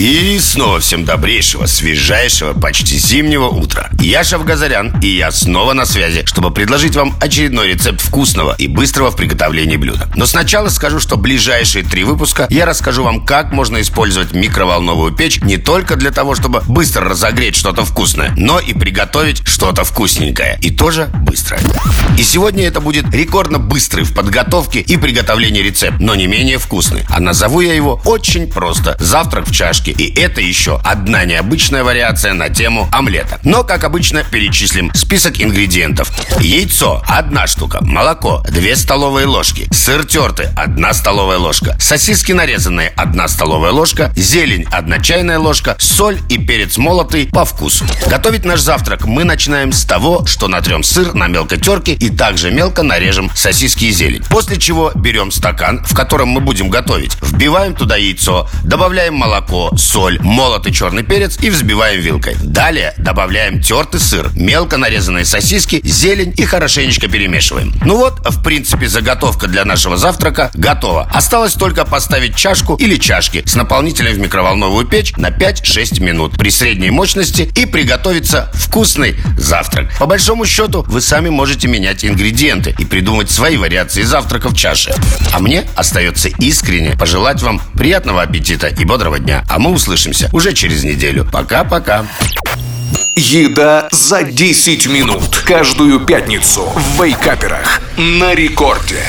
И снова всем добрейшего, свежайшего, почти зимнего утра. Я Шеф Газарян, и я снова на связи, чтобы предложить вам очередной рецепт вкусного и быстрого в приготовлении блюда. Но сначала скажу, что ближайшие три выпуска я расскажу вам, как можно использовать микроволновую печь не только для того, чтобы быстро разогреть что-то вкусное, но и приготовить что-то вкусненькое. И тоже быстро. И сегодня это будет рекордно быстрый в подготовке и приготовлении рецепт, но не менее вкусный. А назову я его очень просто. Завтрак в чашке. И это еще одна необычная вариация на тему омлета. Но, как обычно, перечислим список ингредиентов. Яйцо – одна штука. Молоко – две столовые ложки. Сыр тертый – одна столовая ложка. Сосиски нарезанные – одна столовая ложка. Зелень – одна чайная ложка. Соль и перец молотый по вкусу. Готовить наш завтрак мы начинаем с того, что натрем сыр на мелкой терке и также мелко нарежем сосиски и зелень. После чего берем стакан, в котором мы будем готовить. Вбиваем туда яйцо, добавляем молоко, соль, молотый черный перец и взбиваем вилкой. Далее добавляем тертый сыр, мелко нарезанные сосиски, зелень и хорошенечко перемешиваем. Ну вот, в принципе, заготовка для нашего завтрака готова. Осталось только поставить чашку или чашки с наполнителем в микроволновую печь на 5-6 минут при средней мощности и приготовиться вкусный завтрак. По большому счету, вы сами можете менять ингредиенты и придумать свои вариации завтрака в чаше. А мне остается искренне пожелать вам приятного аппетита и бодрого дня. А услышимся уже через неделю. Пока-пока. Еда за 10 минут Каждую пятницу в Вейкаперах На рекорде